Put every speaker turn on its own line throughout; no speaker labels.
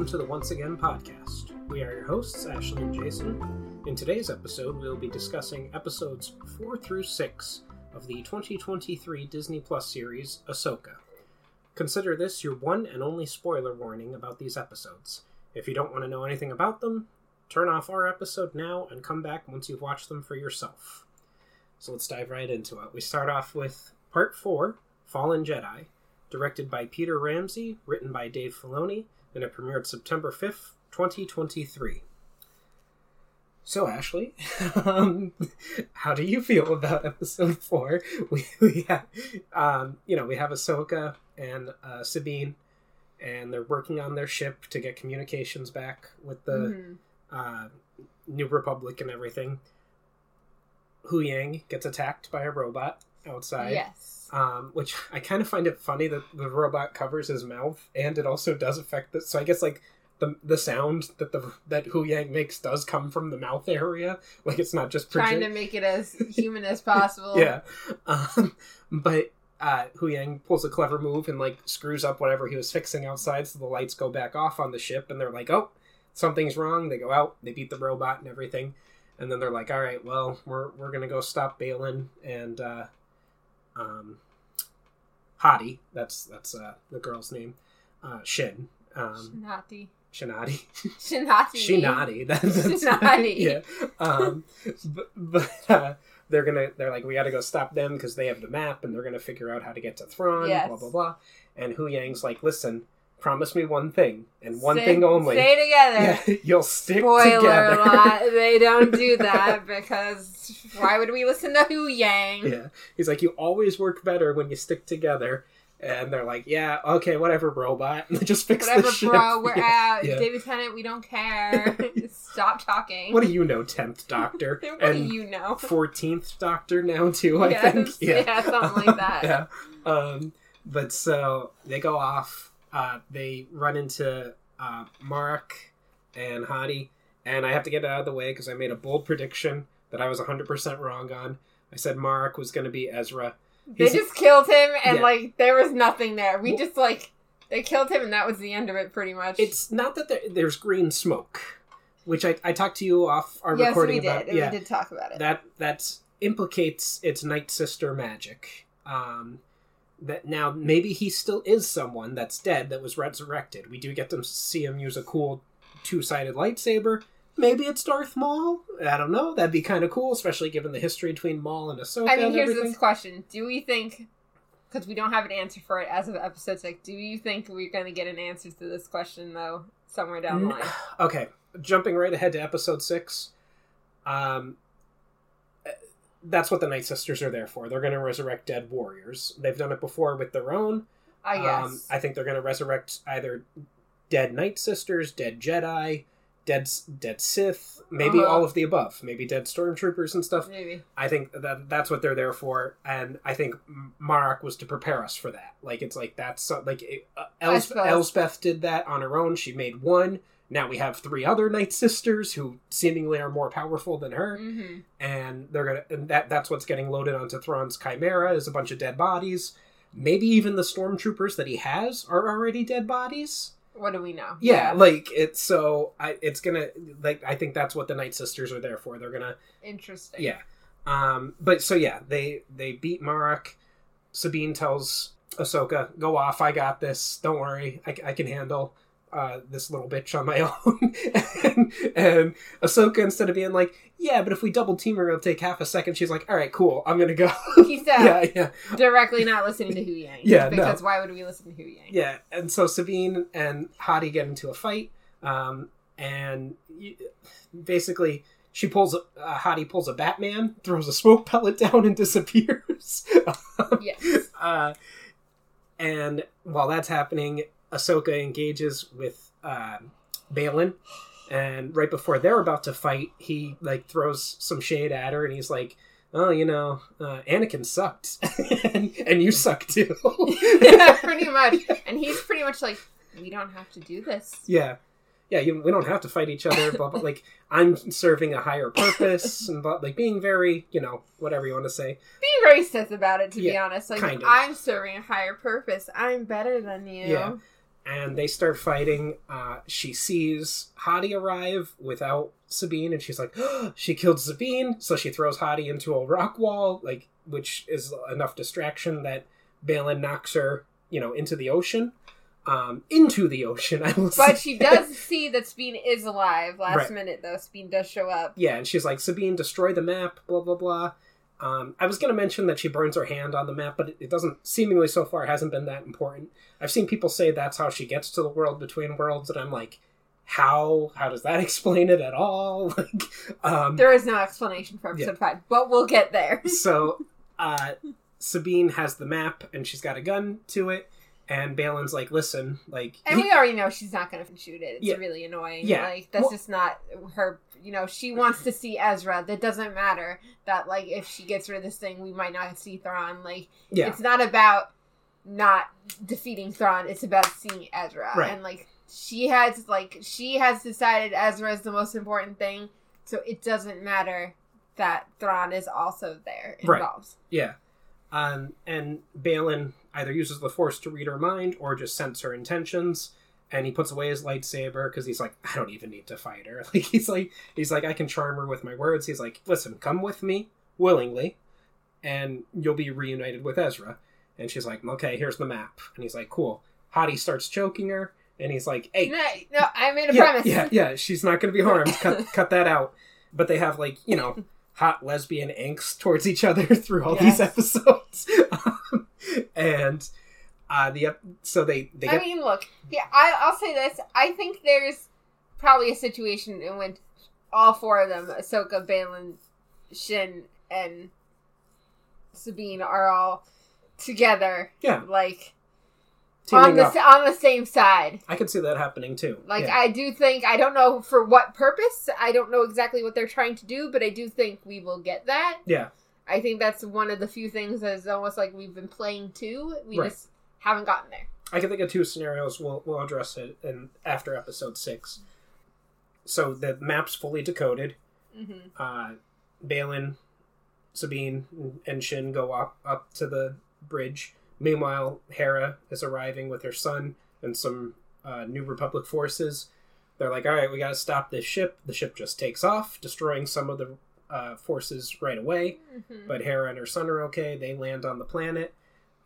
welcome to the Once Again podcast. We are your hosts, Ashley and Jason. In today's episode, we'll be discussing episodes 4 through 6 of the 2023 Disney Plus series, Ahsoka. Consider this your one and only spoiler warning about these episodes. If you don't want to know anything about them, turn off our episode now and come back once you've watched them for yourself. So let's dive right into it. We start off with Part 4 Fallen Jedi, directed by Peter Ramsey, written by Dave Filoni, and it premiered September 5th, 2023. So, Ashley, um, how do you feel about episode four? We, we have, um, you know, we have Ahsoka and uh, Sabine, and they're working on their ship to get communications back with the
Mhm.
uh, New Republic and everything. Huyang gets attacked by a robot outside.
Yes.
Um, which I kind of find it funny that the robot covers his mouth, and it also does affect this. So I guess like the the sound that the that Huyang makes does come from the mouth area. Like it's not just
Trying to make it as human as possible.
yeah. Um, but uh, Huyang pulls a clever move and like screws up whatever he was fixing outside, so the lights go back off on the ship, and they're like, "Oh, something's wrong." They go out, they beat the robot and everything, and then they're like, "All right, well, we're we're gonna go stop Baylan and uh, um, Hati. That's that's uh, the girl's name, uh, Shin." Um,
Shinati.
Shinati.
Shinati.
Shinati. That, that's
Shinati.
yeah. Um, but but uh, they're gonna they're like we got to go stop them because they have the map and they're gonna figure out how to get to Thrawn.
Yes.
Blah blah blah. And Huyang's like, listen, promise me one thing and one thing only.
Stay together.
Yeah, you'll stick
Spoiler
together.
lot. They don't do that because why would we listen to Huyang?
yeah. He's like, you always work better when you stick together. And they're like, yeah, okay, whatever, robot. Just fix
Whatever,
the ship.
bro. We're
yeah.
out.
yeah.
David Tennant, we don't care. Stop talking.
What do you know, tenth Doctor?
what
and
do you know?
fourteenth Doctor now too. I
Yes,
think.
yeah, something like that.
yeah. Um, but so they go off. Uh, they run into uh, Mark and Hati, and I have to get it out of the way because I made a bold prediction that I was 100% wrong on. I said Mark was going to be Ezra.
They
He's-
just killed him, and
Yeah.
like there was nothing there. We
Well-
just like they killed him, and that was the end of it, pretty much.
It's not that there, there's green smoke, which I, I talked to you off our
yes,
recording
we did.
about. Yeah,
We did talk about it.
that that implicates its night sister magic. Um, that now maybe he still is someone that's dead that was resurrected. We do get to see him use a cool two sided lightsaber. Maybe it's Darth Maul. I don't know. That'd be kind of cool, especially given the history between Maul and Ahsoka
I mean, here's
everything.
this question: Do we think? Because we don't have an answer for it as of episode six. Do you think we're going to get an answer to this question though somewhere down the line?
Okay, jumping right ahead to episode six. Um, that's what the Night Sisters are there for. They're going to resurrect dead warriors. They've done it before with their own.
I guess.
Um, I think they're going to resurrect either dead Night Sisters, dead Jedi, dead dead Sith, maybe
Uh-huh.
all of the above, maybe dead Stormtroopers and stuff.
Maybe.
I think that that's what they're there for, and I think M- was to prepare us for that. Like it's like that's so, like it, uh, Els-
suppose.
Elsbeth did that on her own. She made one. Now we have three other Night Sisters who seemingly are more powerful than her,
hmm
and they're gonna and that that's what's getting loaded onto Thrawn's Chimera is a bunch of dead bodies. Maybe even the stormtroopers that he has are already dead bodies.
What do we know?
Yeah, like it's so I it's gonna like I think that's what the Night Sisters are there for. They're gonna
Interesting.
yeah. Um, but so yeah, they they beat Marrok. Sabine tells Ahsoka, "Go off. I got this. Don't worry. I, I can handle uh, this little bitch on my own." and, and Ahsoka, instead of being like, "Yeah, but if we double team her, it'll take half a second, she's like, "All right, cool. I'm gonna go."
Peace out.
yeah, yeah,
Directly not listening to Huyang.
Yeah, no.
Because why would we listen to Huyang?
yeah. And so Sabine and Hati get into a fight, um, and basically. She pulls a uh, Hati pulls a Batman, throws a smoke pellet down, and disappears.
Yes.
Uh, and while that's happening, Ahsoka engages with uh, Baylan, and right before they're about to fight, he like throws some shade at her, and he's like, "Oh, you know, uh, Anakin sucked, and, and you suck too."
yeah, pretty much. And he's pretty much like, we don't have to do this.
yeah, yeah. You, we don't have to fight each other, but, but like I'm serving a higher purpose, and but like being very, you know, whatever you want to say.
Being racist about it, to be honest. Like. I'm serving a higher purpose. I'm better than you.
Yeah. And they start fighting. Uh, she sees Hati arrive without Sabine, and she's like, she killed Sabine, so she throws Hati into a rock wall, like which is enough distraction that Baylan knocks her, you know, into the ocean. Um, into the ocean, I will
But
say.
she does see that Sabine is alive. Last
Right.
minute, though, Sabine does show up.
yeah, and she's like, Sabine, destroy the map, blah blah blah. Um, I was going to mention that she burns her hand on the map, but it, it doesn't seemingly so far hasn't been that important. I've seen people say that's how she gets to the world between worlds, and I'm like, how? How does that explain it at all? like, um,
There is no explanation for episode five, but we'll get there.
so uh, Sabine has the map, and she's got a gun to it, and Baylan's like, listen, like,
And we already know she's not going to shoot it. It's
Yeah.
really annoying.
Yeah.
Like, that's
Well-
just not her. You know, she wants to see Ezra. That doesn't matter. That, like, if she gets rid of this thing, we might not see Thrawn. Like,
yeah,
it's not about not defeating Thrawn. It's about seeing Ezra.
Right.
And, like, she has, like, she has decided Ezra is the most important thing. So it doesn't matter that Thrawn is also there
Right.
involved.
Yeah. Um, and Baylan either uses the Force to read her mind or just sense her intentions. And he puts away his lightsaber because he's like, I don't even need to fight her. Like he's like, he's like, I can charm her with my words. He's like, listen, come with me willingly, and you'll be reunited with Ezra. And she's like, okay, here's the map. And he's like, cool. Hati starts choking her, and he's like, hey,
No, no, I made a
yeah,
premise.
yeah, yeah, she's not going to be harmed. cut, cut that out. But they have like you know hot lesbian angst towards each other through all these episodes, Um, and uh, the so they they
I
get
mean, look, yeah, I, I'll say this. I think there's probably a situation in which all four of them, Ahsoka, Baylan, Shin, and Sabine, are all together,
yeah.
Like on the
up.
on the same side.
I could see that happening too.
Like
yeah.
I do think I don't know for what purpose. I don't know exactly what they're trying to do, but I do think we will get that.
yeah,
I think that's one of the few things that is almost like we've been playing too. We
Right.
just haven't gotten there.
I can think of two scenarios. We'll we'll address it in after episode six. So the map's fully decoded.
Mm-hmm.
uh, Baylan, Sabine, and Shin go up up to the bridge. Meanwhile, Hera is arriving with her son and some uh, New Republic forces. They're like, "All right, we got to stop this ship." The ship just takes off, destroying some of the uh, forces right away.
Mm-hmm.
But Hera and her son are okay. They land on the planet,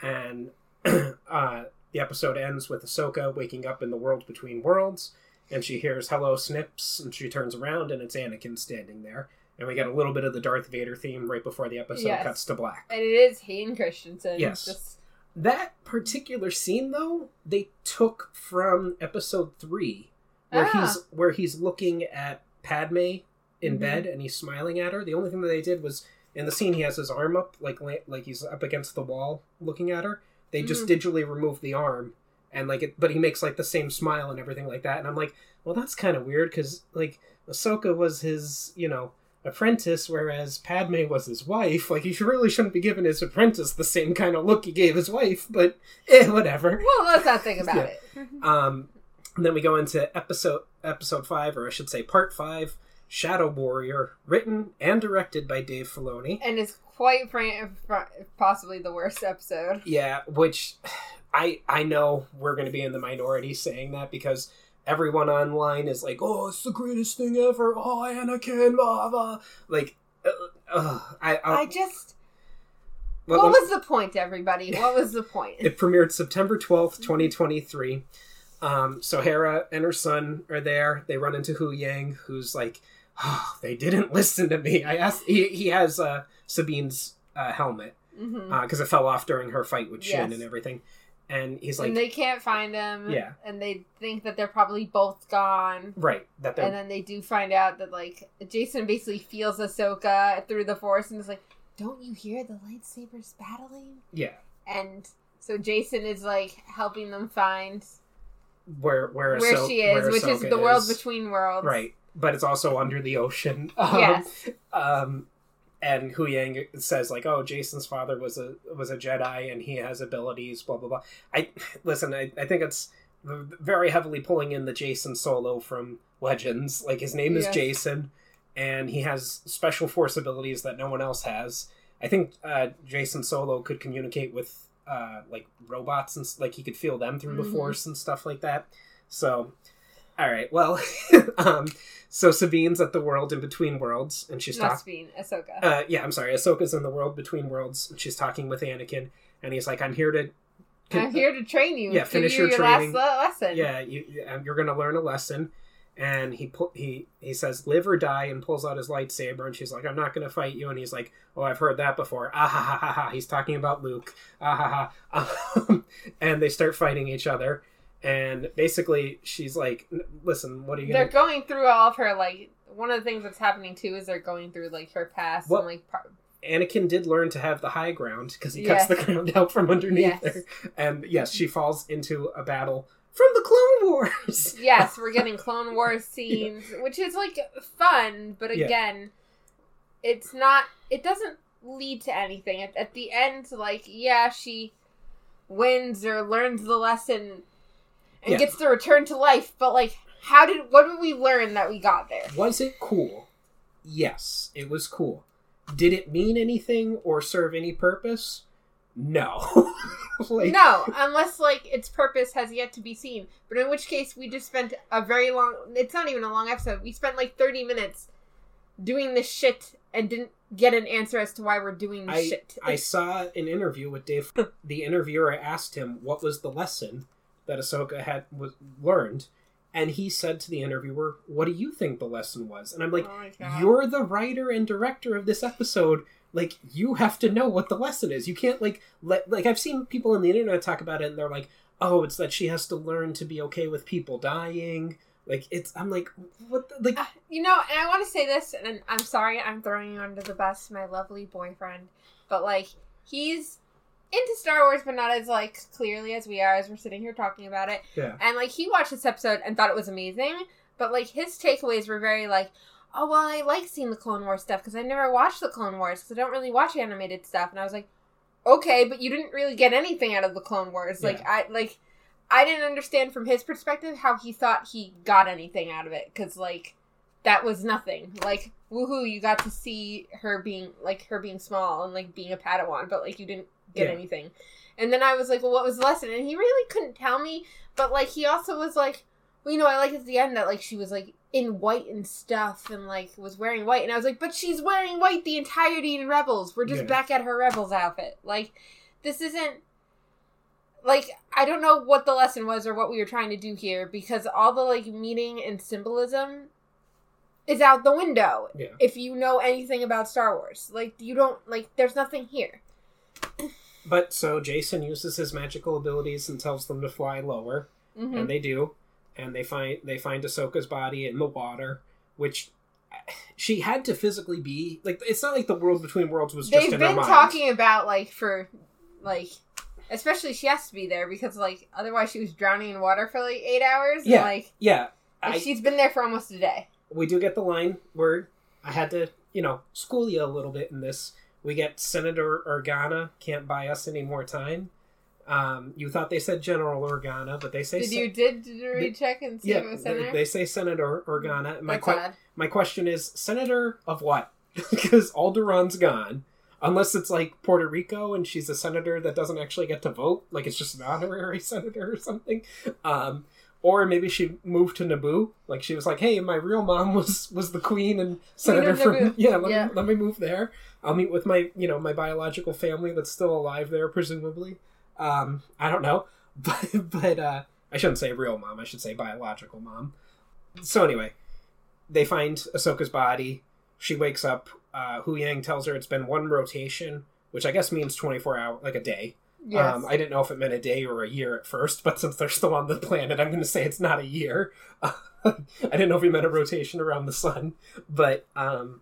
and uh, the episode ends with Ahsoka waking up in the world between worlds, and she hears "Hello, Snips," and she turns around, and it's Anakin standing there. And we get a little bit of the Darth Vader theme right before the episode
Yes.
cuts to black.
And it is Hayden Christensen.
Yes.
Just,
That particular scene, though, they took from Episode Three, where
Ah.
he's where he's looking at Padme in
Mhm.
bed and he's smiling at her. The only thing that they did was in the scene he has his arm up, like like he's up against the wall looking at her. They just digitally removed the arm and like it, but he makes like the same smile and everything like that. And I'm like, well, that's kind of weird because like Ahsoka was his, you know. Apprentice, whereas Padme was his wife. Like he really shouldn't be giving his apprentice the same kind of look he gave his wife, but eh, whatever.
well, let's not think about
Yeah.
it.
Um, and then we go into episode episode five, or I should say part five, Shadow Warrior, written and directed by Dave Filoni.
and it's quite possibly the worst episode.
Yeah, which I I know we're going to be in the minority saying that because everyone online is like, "Oh, it's the greatest thing ever!" Oh, Anakin, blah blah. Like, uh, uh, I, I,
I just.
well,
what was the point, everybody? What was the point?
It premiered September 12th, 2023. Um, so Hera and her son are there. They run into Huyang, who's like, oh, they didn't listen to me. I asked, he, he has uh, Sabine's uh, helmet because it fell off during her fight with Shin
Yes.
and everything. And he's like,
and they can't find him.
Yeah.
And they think that they're probably both gone.
right, that they're,
And then they do find out that like Jacen basically feels Ahsoka through the force and is like, "Don't you hear the lightsabers battling?"
yeah,
And so Jacen is like helping them find
where, where,
where
Ahso-
she is,
where
which is the world
is.
between worlds.
Right, but it's also under the ocean. Um,
Yes.
um, and Huyang says like, "Oh, Jacen's father was a was a Jedi, and he has abilities." Blah blah blah. I listen. I, I think it's very heavily pulling in the Jacen Solo from Legends. Like his name is
Yes.
Jacen, and he has special force abilities that no one else has. I think uh, Jacen Solo could communicate with uh, like robots and like he could feel them through the
Mhm.
force and stuff like that. So, all right, well, um, so Sabine's at the world in between worlds, and she's
Not
talking.
Sabine, Ahsoka.
Uh, yeah, I'm sorry. Ahsoka's in the world between worlds. And she's talking with Anakin, and he's like, "I'm here to."
I'm here to train you.
Yeah, finish
you
your
your
training.
last lesson.
Yeah, you, you're going to learn a lesson. And he pu- he he says, "Live or die," and pulls out his lightsaber. And she's like, "I'm not going to fight you." And he's like, "Oh, I've heard that before." Ah ha ha ha ha. He's talking about Luke. Ah ha ha. Um, and they start fighting each other. And basically, she's like, "Listen, what are you
They're
going to?"
going through all of her like. One of the things that's happening too is they're going through like her past
What-
and like. Par-
Anakin did learn to have the high ground because he
Yes.
cuts the ground out from underneath
Yes.
her. And yes, she falls into a battle from the Clone Wars.
yes, we're getting Clone Wars scenes, which is like fun, but
Yeah.
again, it's not. It doesn't lead to anything. At, at the end, like yeah, she wins or learns the lesson and
Yeah.
gets to return to life, but like, how did what did we learn that we got there?
Was it cool? Yes, it was cool. Did it mean anything or serve any purpose? No. like,
no, unless like its purpose has yet to be seen. But in which case, we just spent a very long. It's not even a long episode. We spent like thirty minutes doing this shit and didn't get an answer as to why we're doing this
I,
shit.
I saw an interview with Dave. The interviewer asked him what was the lesson that Ahsoka had was learned, and he said to the interviewer, "What do you think the lesson was?" And I'm like,
Oh
"You're the writer and director of this episode. Like, you have to know what the lesson is. You can't like let like I've seen people on the internet talk about it, and they're like, "Oh, it's that she has to learn to be okay with people dying." Like it's, I'm like, what? The, like,
Uh, you know, and I want to say this, and I'm sorry I'm throwing you under the bus, my lovely boyfriend, but like he's into Star Wars, but not as like clearly as we are as we're sitting here talking about it.
yeah,
And like he watched this episode and thought it was amazing, but like his takeaways were very like, oh well, I like seeing the Clone Wars stuff because I never watched the Clone Wars because I don't really watch animated stuff. And I was like, okay, but you didn't really get anything out of the Clone Wars. Like I like I didn't understand from his perspective how he thought he got anything out of it because like that was nothing. Like woohoo, you got to see her being like her being small and like being a Padawan, but like you didn't get
Yeah.
anything. And then I was like, well, what was the lesson? And he really couldn't tell me. But like he also was like, well, you know, I like at the end that like she was like in white and stuff and like was wearing white, and I was like, but she's wearing white the entirety in Rebels. We're just
Yeah.
back at her Rebels outfit. Like this isn't like I don't know what the lesson was or what we were trying to do here because all the like meaning and symbolism is out the window
yeah.
if you know anything about Star Wars. Like you don't like there's nothing here.
But so Jacen uses his magical abilities and tells them to fly lower,
Mhm.
and they do, and they find they find Ahsoka's body in the water, which she had to physically be like. It's not like the world between worlds was just
They've been talking about like for like especially she has to be there because like otherwise she was drowning in water for like eight hours.
Yeah.
And, like
Yeah, I,
she's been there for almost a day.
we do get the line word. I had to, you know, school you a little bit in this. We get Senator Organa can't buy us any more time. Um, you thought they said General Organa, but they say
Did
Sen-
you did you recheck and see
yeah,
if it was
they, they say Senator Organa. My
That's
que-
odd.
my question is Senator of what? because Alderaan's gone. Unless it's like Puerto Rico and she's a senator that doesn't actually get to vote, like it's just an honorary senator or something. Um, or maybe she moved to Naboo, like she was like, "Hey, my real mom was was the queen and senator from yeah, let,
Yeah.
Me, let me move there. I'll meet with my you know my biological family that's still alive there, presumably. Um, I don't know, but but uh, I shouldn't say real mom. I should say biological mom. So anyway, they find Ahsoka's body. She wakes up. Uh, Huyang tells her it's been one rotation, which I guess means 24 hour, like a day.
Yes.
Um, I didn't know if it meant a day or a year at first, but since they're still on the planet, I'm going to say it's not a year. I didn't know if he meant a rotation around the sun. But um,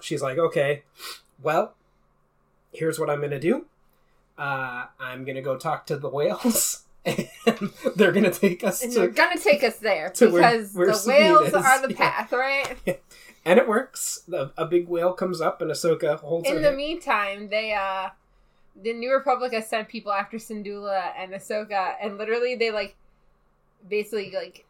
she's like, okay, well, here's what I'm going to do. Uh, I'm going to go talk to the whales, and they're going to take us
and
to
they're gonna take us there
to where-
because
where
the whales are the
Yeah.
path, right?
And it works. The, a big whale comes up, and Ahsoka holds
it.
In
the meantime, they uh the New Republic has sent people after Syndulla and Ahsoka, and literally they like basically like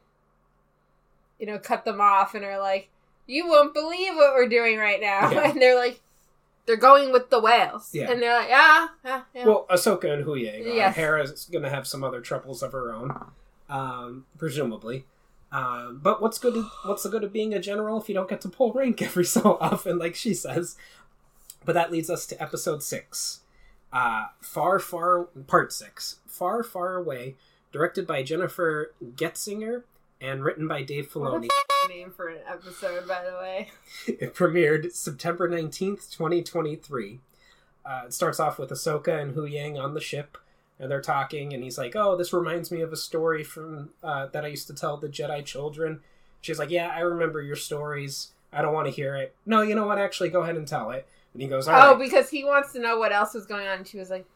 you know cut them off and are like, "You won't believe what we're doing right now,"
Yeah.
and they're like, they're going with the whales.
Yeah.
And they're like, yeah, yeah, yeah.
Well, Ahsoka and Huyang. Uh,
Yes.
Hera's going to have some other troubles of her own, um, presumably. Um, but what's good? What's the good of being a general if you don't get to pull rank every so often, like she says? But that leads us to episode six, uh, far, far, part six, far, far away, directed by Jennifer Getzinger and written by Dave Filoni.
f- name for an episode, by the way.
It premiered September 19th, 2023. Uh, it starts off with Ahsoka and Huyang on the ship, and they're talking, and he's like, Oh, this reminds me of a story from uh, that I used to tell the Jedi children. She's like, Yeah, I remember your stories. I don't want to hear it. No, you know what? Actually, go ahead and tell it. And he goes,
oh,
right."
because he wants to know what else was going on. And she was like,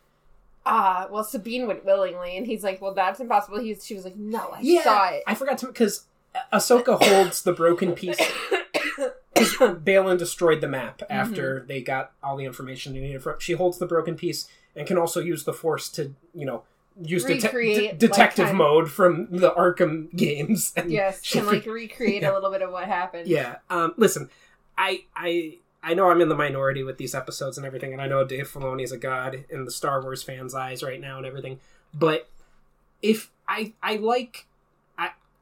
ah, well, Sabine went willingly. And he's like, well, that's impossible. He, she was like, no, I
Yeah,
saw it.
I forgot to because Ahsoka holds the broken piece. Baylan destroyed the map after
Mm-hmm.
they got all the information they needed. From, she holds the broken piece and can also use the Force to, you know, use
Recreate
de- detective
lifetime.
mode from the Arkham games. And
yes,
she
can like recreate
Yeah.
a little bit of what happened.
yeah. Um, listen, I I I know I'm in the minority with these episodes and everything, and I know Dave Filoni is a god in the Star Wars fans' eyes right now and everything. But if I I like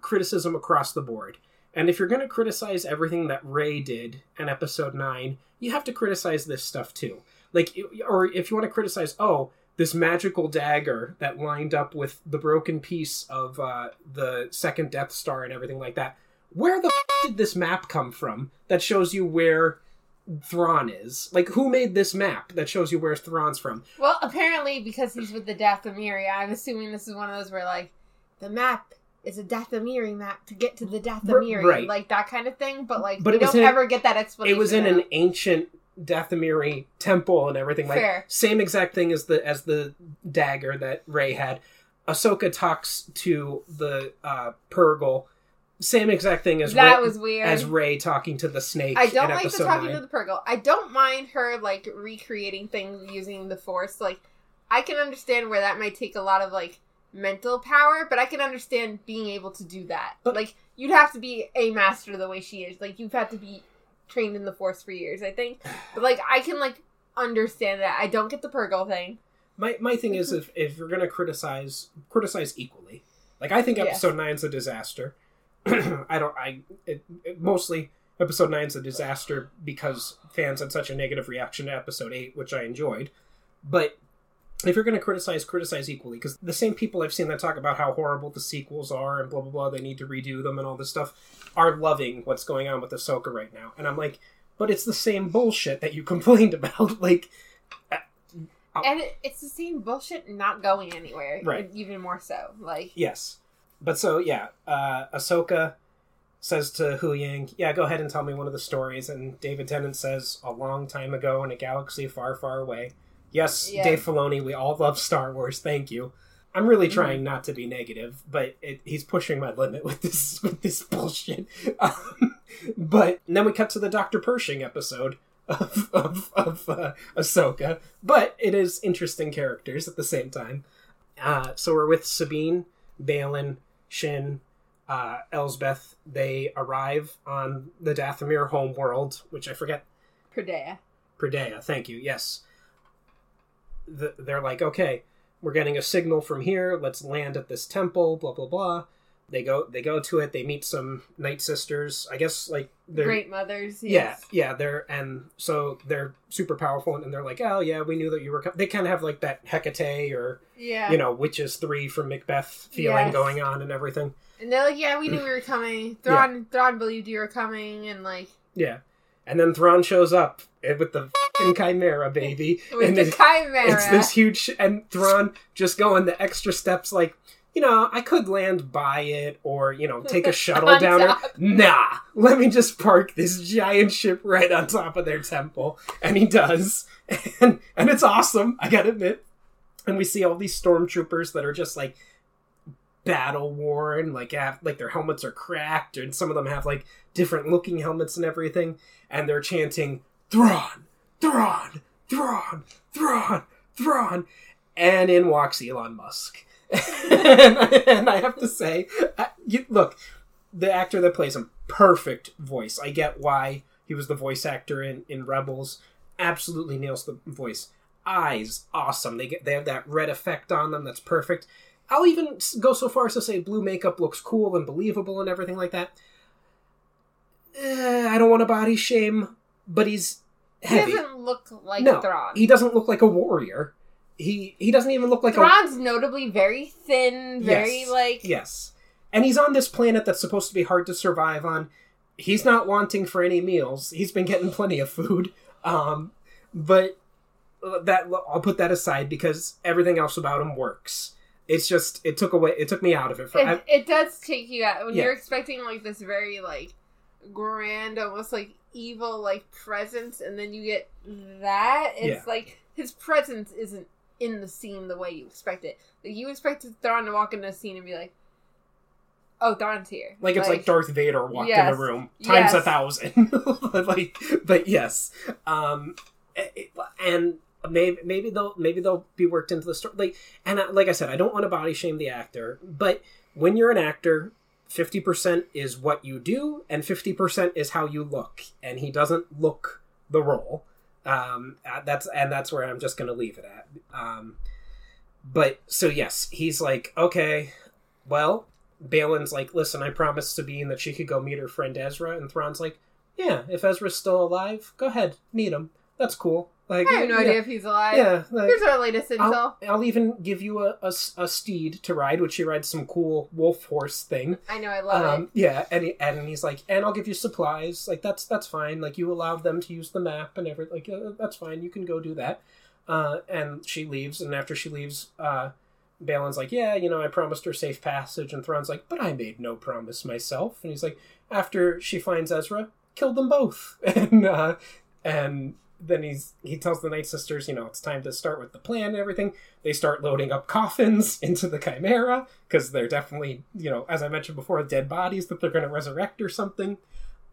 criticism across the board, and if you're going to criticize everything that Rey did in Episode Nine, you have to criticize this stuff too. Like, or if you want to criticize, oh, this magical dagger that lined up with the broken piece of uh, the second Death Star and everything like that. Where the f- did this map come from that shows you where Thrawn is? Like, who made this map that shows you where Thrawn's from?
Well, apparently, because he's with the Death Dathomiri, I'm assuming this is one of those where, like, the map is a Death Dathomiri map to get to the Dathomiri.
right.
Like, that kind of thing. But, like,
But
we don't ever get that explanation.
It was in an ancient Death Dathomiri temple and everything. Like
Fair.
same exact thing as the as the dagger that Rey had. Ahsoka talks to the uh, Purrgil. Same exact thing as
That
Rey,
was weird.
as Rey talking to the snake.
I don't
in
like the talking
nine.
to the Purrgil. I don't mind her like recreating things using the Force. Like, I can understand where that might take a lot of like mental power, but I can understand being able to do that.
But-
like, you'd have to be a master the way she is. Like, you've had to be trained in the Force for years, I think. But like, I can like understand that. I don't get the Purrgil thing.
My my thing is if if you're gonna criticize criticize equally, like I think
Yeah.
episode nine's a disaster. I don't I it, it, mostly episode nine's a disaster because fans had such a negative reaction to episode eight, which I enjoyed. But if you're gonna criticize, criticize equally because the same people I've seen that talk about how horrible the sequels are and blah blah blah, they need to redo them and all this stuff, are loving what's going on with Ahsoka right now, and I'm like, but it's the same bullshit that you complained about, like. Oh.
And it's the same bullshit not going anywhere.
Right.
Even more so. Like,
Yes. But so yeah, uh Ahsoka says to Huyang, "Yeah, go ahead and tell me one of the stories." And David Tennant says, "A long time ago in a galaxy far, far away." Yes,
Yeah.
Dave Filoni, we all love Star Wars. Thank you. I'm really
Mm-hmm.
trying not to be negative, but it, he's pushing my limit with this with this bullshit. Um, but then we cut to the Doctor Pershing episode of of, of uh, Ahsoka, but it is interesting characters at the same time. Uh, so we're with Sabine, Baylan, Shin, uh, Elsbeth. They arrive on the Dathomir homeworld, which I forget.
Peridea.
Peridea, thank you. Yes. The, they're like, okay, we're getting a signal from here. Let's land at this temple. Blah blah blah. They go. They go to it. They meet some Night Sisters. I guess like they're
Great mothers.
yeah,
Yes.
yeah, they're and so they're super powerful, and they're like, oh yeah, we knew that you were. Co-. They kind of have like that Hecate or
Yeah.
you know Witches three from Macbeth feeling
Yes.
going on and everything.
And they're like, yeah, we knew we were coming. Thrawn, Thrawn believed you were coming, and like
Yeah, and then Thrawn shows up eh, with the fucking Chimera baby,
with
and
the chimera.
it's this huge sh- and Thrawn just going the extra steps like. You know, I could land by it or, you know, take a shuttle down there. Nah, let me just park this giant ship right on top of their temple. And he does. And and it's awesome, I gotta admit. And we see all these stormtroopers that are just like battle worn, like have like their helmets are cracked, and some of them have like different looking helmets and everything, and they're chanting Thrawn, Thrawn, Thrawn, Thrawn, Thrawn, and in walks Elon Musk. And, and I have to say, you, look, the actor that plays him, perfect voice. I get why he was the voice actor in, in Rebels. absolutely nails the voice. Eyes, awesome. They get they have that red effect on them. That's perfect. I'll even go so far as to say blue makeup looks cool and believable and everything like that. Eh, I don't want to body shame, but he's
He doesn't look like
No,
Thrawn.
He doesn't look like a warrior. He he doesn't even look like a
Thrawn's notably very thin, very
Yes.
like
Yes. And he's on this planet that's supposed to be hard to survive on. He's not wanting for any meals. He's been getting plenty of food. Um, but that I'll put that aside because everything else about him works. It's just it took away it took me out of it. For,
it,
I-
it does take you out when
Yeah.
you're expecting like this very like grand, almost like evil like presence, and then you get that. It's like his presence isn't in the scene the way you expect it. Like you expected Thrawn to walk into a scene and be like, "Oh, Thrawn's here."
like it's like, Darth Vader walked in the room times a thousand. like, but yes, um, it- and maybe maybe they'll maybe they'll be worked into the story. Like, and I, like I said, I don't want to body shame the actor, but when you're an actor. 50% is what you do and 50% is how you look and he doesn't look the role um that's and that's where i'm just gonna leave it at um but so yes he's like okay well Baylan's like, listen, I promised Sabine that she could go meet her friend Ezra, and Thrawn's like, yeah, if Ezra's still alive, go ahead, meet him. That's cool. Like,
I have no
yeah,
idea if he's alive.
Yeah, like,
Here's our latest intel.
I'll, I'll even give you a a steed to ride, which she rides some cool wolf horse thing.
I know, I love
Um,
it.
yeah, and he, and he's like, and I'll give you supplies. Like that's that's fine. Like you allowed them to use the map and everything. Like uh, that's fine. You can go do that. Uh, and she leaves, and after she leaves, uh, Baylan's like, yeah, you know, I promised her safe passage, and Thrawn's like, but I made no promise myself. And he's like, after she finds Ezra, kill them both, and uh, and then he's he tells the Night Sisters, you know, it's time to start with the plan and everything. They start loading up coffins into the Chimera because they're definitely, you know, as I mentioned before, dead bodies that they're going to resurrect or something.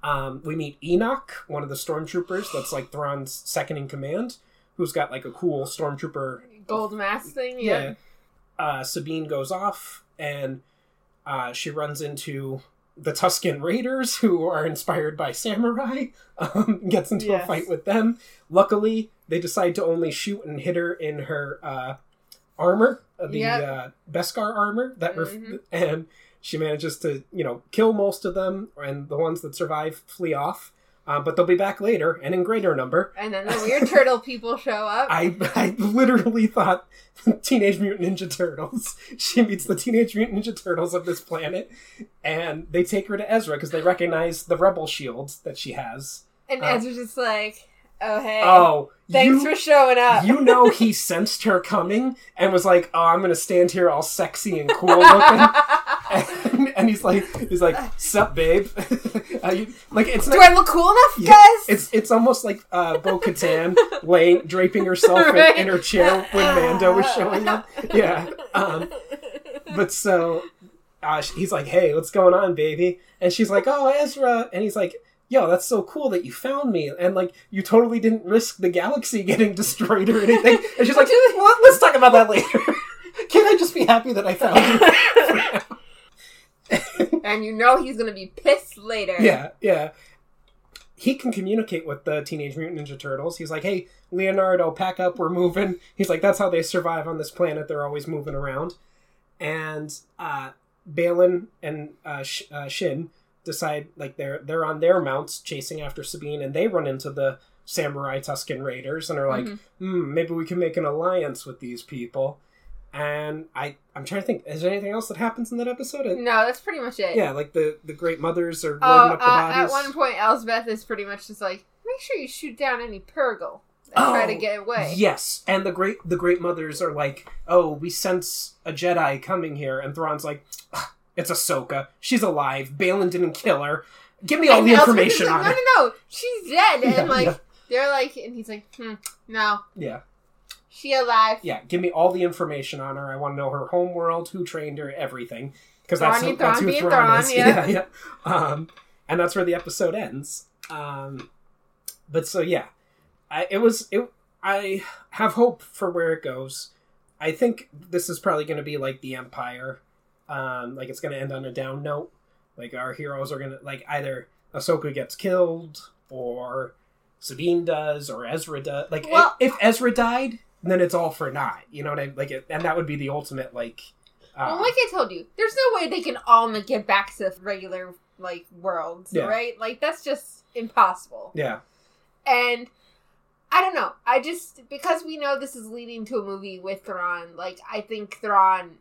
Um, we meet Enoch, one of the stormtroopers that's like Thrawn's second in command, who's got like a cool stormtrooper
Gold mask thing.
yeah.
Yeah.
Uh, Sabine goes off and uh, she runs into the Tusken Raiders, who are inspired by samurai, um, gets into a fight with them. Luckily, they decide to only shoot and hit her in her uh, armor, uh, the
Yep.
uh, Beskar armor, that ref-
Mhm.
and she manages to, you know, kill most of them, and the ones that survive flee off. Uh, but they'll be back later and in greater number.
And then the weird turtle people show up.
I I literally thought Teenage Mutant Ninja Turtles. She meets the Teenage Mutant Ninja Turtles of this planet, and they take her to Ezra because they recognize the rebel shield that she has.
and
uh,
Ezra's just like, oh, hey.
Oh,
Thanks
you,
for showing up.
you know he sensed her coming and was like, "Oh, I'm gonna stand here all sexy and cool looking." And, he's like, he's like, "Sup, babe?" you, like it's
Do
not,
I look cool enough,
Yeah,
guys?
It's it's almost like uh, Bo Katan laying draping herself in-
Right.
in, her chair when Mando was showing up. Yeah, um, but so uh, he's like, "Hey, what's going on, baby?" And she's like, "Oh, Ezra," and he's like. Yo, that's so cool that you found me, and like you totally didn't risk the galaxy getting destroyed or anything. And she's like, well, "Let's talk about that later." Can't I just be happy that I found you?
and you know he's gonna be pissed later.
Yeah, yeah. He can communicate with the Teenage Mutant Ninja Turtles. He's like, "Hey, Leonardo, pack up. We're moving." He's like, "That's how they survive on this planet. They're always moving around." And uh, Baylan and uh, Sh- uh, Shin decide like they're they're on their mounts chasing after Sabine, and they run into the samurai Tusken Raiders and are like,
Mhm.
"Hmm, maybe we can make an alliance with these people." And I I'm trying to think. Is there anything else that happens in that episode?
No, that's pretty much it.
yeah, like the the great mothers are loading
Oh,
up the
uh,
bodies.
at one point, Elsbeth is pretty much just like, make sure you shoot down any Purrgil that try to
Oh,
get away.
Yes, and the great the great mothers are like, "Oh, we sense a Jedi coming here," and Thrawn's like, "Ah, "It's Ahsoka. She's alive. Baylan didn't kill her. Give me all
And
the
Elsbeth is
information
like,
on
no,
her."
no, no, she's dead.
Yeah,
and like,
yeah.
they're like, and he's like, hmm, no,
Yeah,
she alive.
yeah. Give me all the information on her. I want to know her home world, who trained her, everything. Because that's, who- that's who Thrawn
Thrawn,
is.
yeah.
yeah, yeah. Um, and that's where the episode ends. Um, but so yeah, I, it was it. I have hope for where it goes. I think this is probably going to be like the Empire. Um, like it's going to end on a down note. Like our heroes are going to like either Ahsoka gets killed or Sabine does or Ezra does. Like
Well-
if, if Ezra died, then it's all for naught. You know what I mean? like? It, and that would be the ultimate like. Uh,
well, like I told you, there's no way they can all it back to regular like worlds,
Yeah.
right? Like that's just impossible.
yeah,
And I don't know. I just because we know this is leading to a movie with Thrawn, like I think Thrawn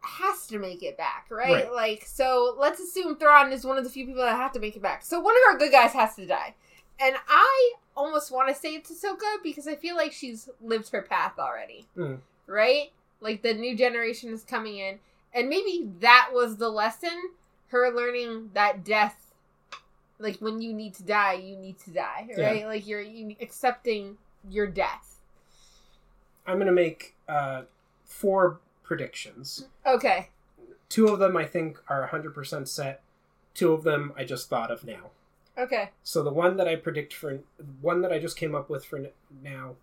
has to make it back, right?
Right.
Like so let's assume Thrawn is one of the few people that have to make it back. So one of our good guys has to die. And I almost want to say it's Ahsoka because I feel like she's lived her path already.
Mm.
Right? Like the new generation is coming in. And maybe that was the lesson. Her learning that death like when you need to die, you need to die,
Yeah.
right? Like you're you, accepting your death.
I'm gonna make uh, four predictions.
Okay.
Two of them I think are 100% set. Two of them I just thought of now.
Okay.
So the one that I predict for one that I just came up with for now,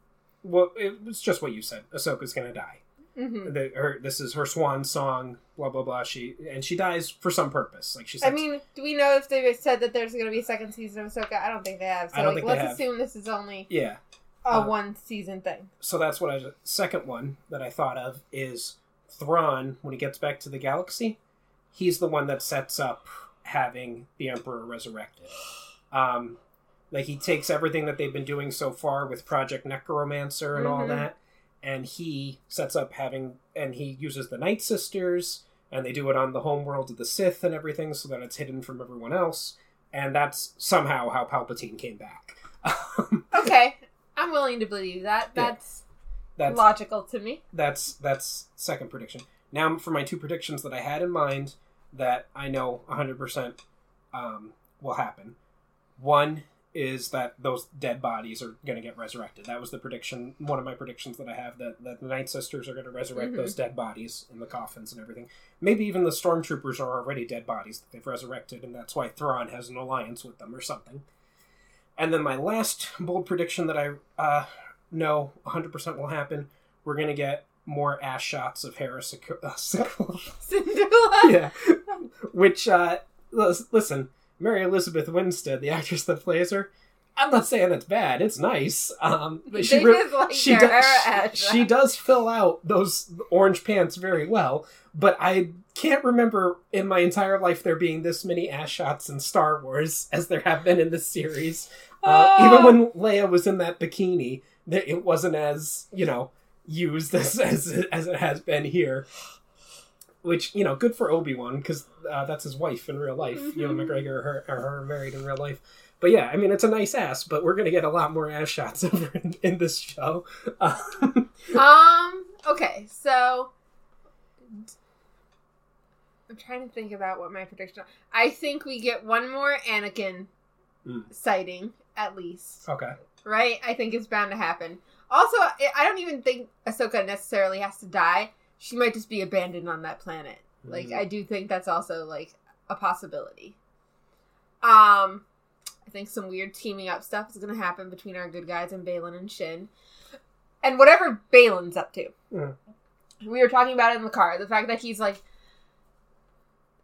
well, it was just what you said. Ahsoka's gonna die.
hmm
The, her, this is her swan song. Blah blah blah. She and she dies for some purpose. Like she's.
I mean, do we know if they said that there's going to be a second season of Ahsoka? I don't think they have. So
I don't
like,
think they
let's
have.
assume this is only
yeah.
a
Uh,
one season thing.
So that's what I. Second one that I thought of is Thrawn when he gets back to the galaxy. He's the one that sets up having the Emperor resurrected. Um, like he takes everything that they've been doing so far with Project Necromancer and all
Mhm.
that, and he sets up having, and he uses the Night Sisters, and they do it on the homeworld of the Sith and everything, so that it's hidden from everyone else, and that's somehow how Palpatine came back.
Okay. I'm willing to believe that.
Yeah.
That's,
that's
logical to me.
that's that's second prediction. Now for my two predictions that I had in mind that I know 100% um, will happen. One is that those dead bodies are going to get resurrected. That was the prediction, one of my predictions that I have that, that the Night Sisters are going to resurrect
Mhm.
those dead bodies in the coffins and everything. Maybe even the Stormtroopers are already dead bodies that they've resurrected, and that's why Thrawn has an alliance with them or something. And then my last bold prediction that I uh, know 100% will happen we're going to get more ass shots of Hera Sik- uh,
Cinderella.
yeah. Which, uh, listen, Mary Elizabeth Winstead, the actress that plays her, I'm not saying it's bad. It's nice. Um, but she re-
like
she, does, she, she does fill out those orange pants very well, but I can't remember in my entire life there being this many ass shots in Star Wars as there have been in this series. Uh,
Oh.
even when Leia was in that bikini, it wasn't as you know used as as, as it has been here. Which you know, good for Obi Wan because uh, that's his wife in real life. You know,
Mhm.
McGregor her are her married in real life. But yeah, I mean, it's a nice ass, but we're gonna get a lot more ass shots over in, in this show. Um,
Um. Okay. So I'm trying to think about what my prediction. I think we get one more Anakin
Mm.
sighting at least.
okay.
Right? I think it's bound to happen. Also, I I don't even think Ahsoka necessarily has to die. She might just be abandoned on that planet. Like
Mm.
I do think that's also like a possibility. Um I think some weird teaming up stuff is gonna happen between our good guys and Baylan and Shin. And whatever Baylan's up to.
Mm.
We were talking about it in the car. The fact that he's like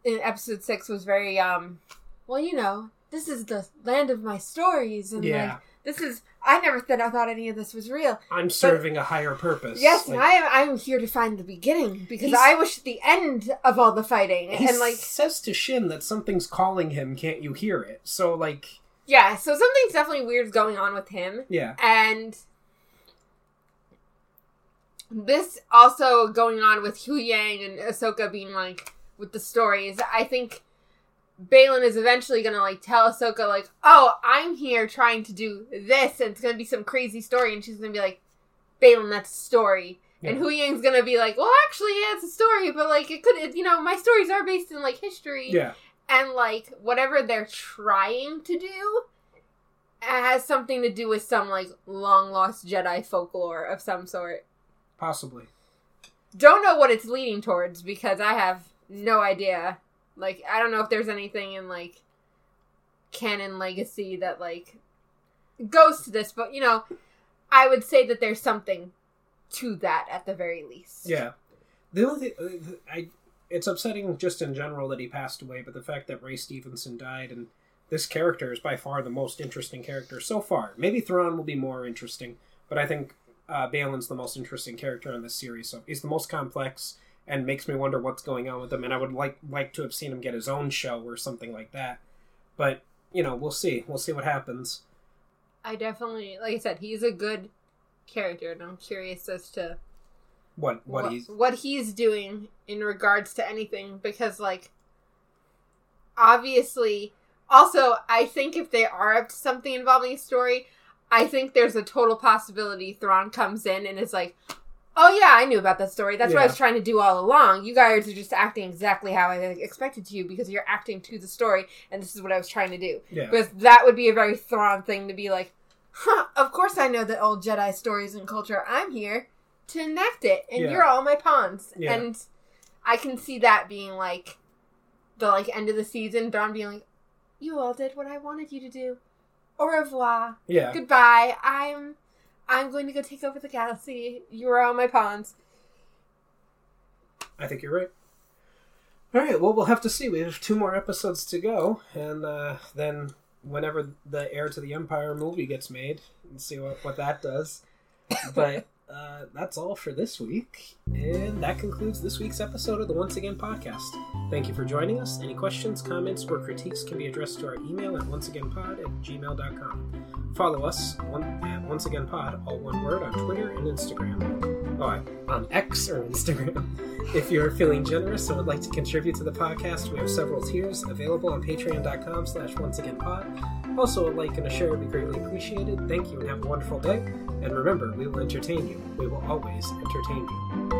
in episode six was very um well, you know, this is the land of my stories and
yeah,
like this is I never thought I thought any of this was real.
I'm serving a higher purpose.
Yes,
Like,
and I am I'm here to find the beginning because I wish the end of all the fighting. and like
says to Shin that something's calling him. Can't you hear it? So like,
yeah, so something's definitely weird going on with him.
yeah,
And this also going on with Huyang and Ahsoka being like with the stories. I think Baylan is eventually gonna like tell Ahsoka like, "Oh, I'm here trying to do this, and it's gonna be some crazy story," and she's gonna be like, "Baylan, that's a story." And
Yeah.
Huyang's gonna be like, "Well, actually, yeah, it's a story, but like it could, it, you know, my stories are based in like history."
yeah.
and like whatever they're trying to do has something to do with some like long lost Jedi folklore of some sort.
Possibly.
Don't know what it's leading towards because I have no idea. Like I don't know if there's anything in like canon legacy that like goes to this, but you know, I would say that there's something to that at the very least.
Yeah. The only thing uh, I it's upsetting just in general that he passed away, but the fact that Ray Stevenson died and this character is by far the most interesting character so far. Maybe Thrawn will be more interesting, but I think uh, Baylan's the most interesting character in this series. So he's the most complex and makes me wonder what's going on with him. And I would like like to have seen him get his own show or something like that. But you know, we'll see. We'll see what happens.
I definitely, like I said, he's a good character, and I'm curious as to
What what,
what
he's
what he's doing in regards to anything because like obviously also i think if they are up to something involving a story i think there's a total possibility Thrawn comes in and is like oh yeah i knew about that story that's what i was trying to do all along you guys are just acting exactly how i expected you because you're acting to the story and this is what i was trying to do
yeah
because that would be a very Thrawn thing to be like, huh, of course I know the old Jedi stories and culture. I'm here to enact it, and
Yeah.
you're all my pawns.
Yeah.
And I can see that being like the like end of the season, Thrawn being like, You all did what I wanted you to do. Au revoir.
yeah.
Goodbye. I'm I'm going to go take over the galaxy. You are all my pawns.
I think you're right. All right. Well, we'll have to see. We have two more episodes to go, and uh, then whenever the Heir to the Empire movie gets made, and see what what that does. But uh, that's all for this week, and that concludes this week's episode of the Once Again podcast. Thank you for joining us. Any questions, comments, or critiques can be addressed to our email at onceagainpod at gmail.com. Follow us on, at Once Again Pod, all one word, on Twitter and Instagram. Oh, on X or Instagram. If you're feeling generous and would like to contribute to the podcast, we have several tiers available on patreon.com slash onceagainpod. Also, a like and a share would be greatly appreciated. Thank you and have a wonderful day. And remember, we will entertain you. We will always entertain you.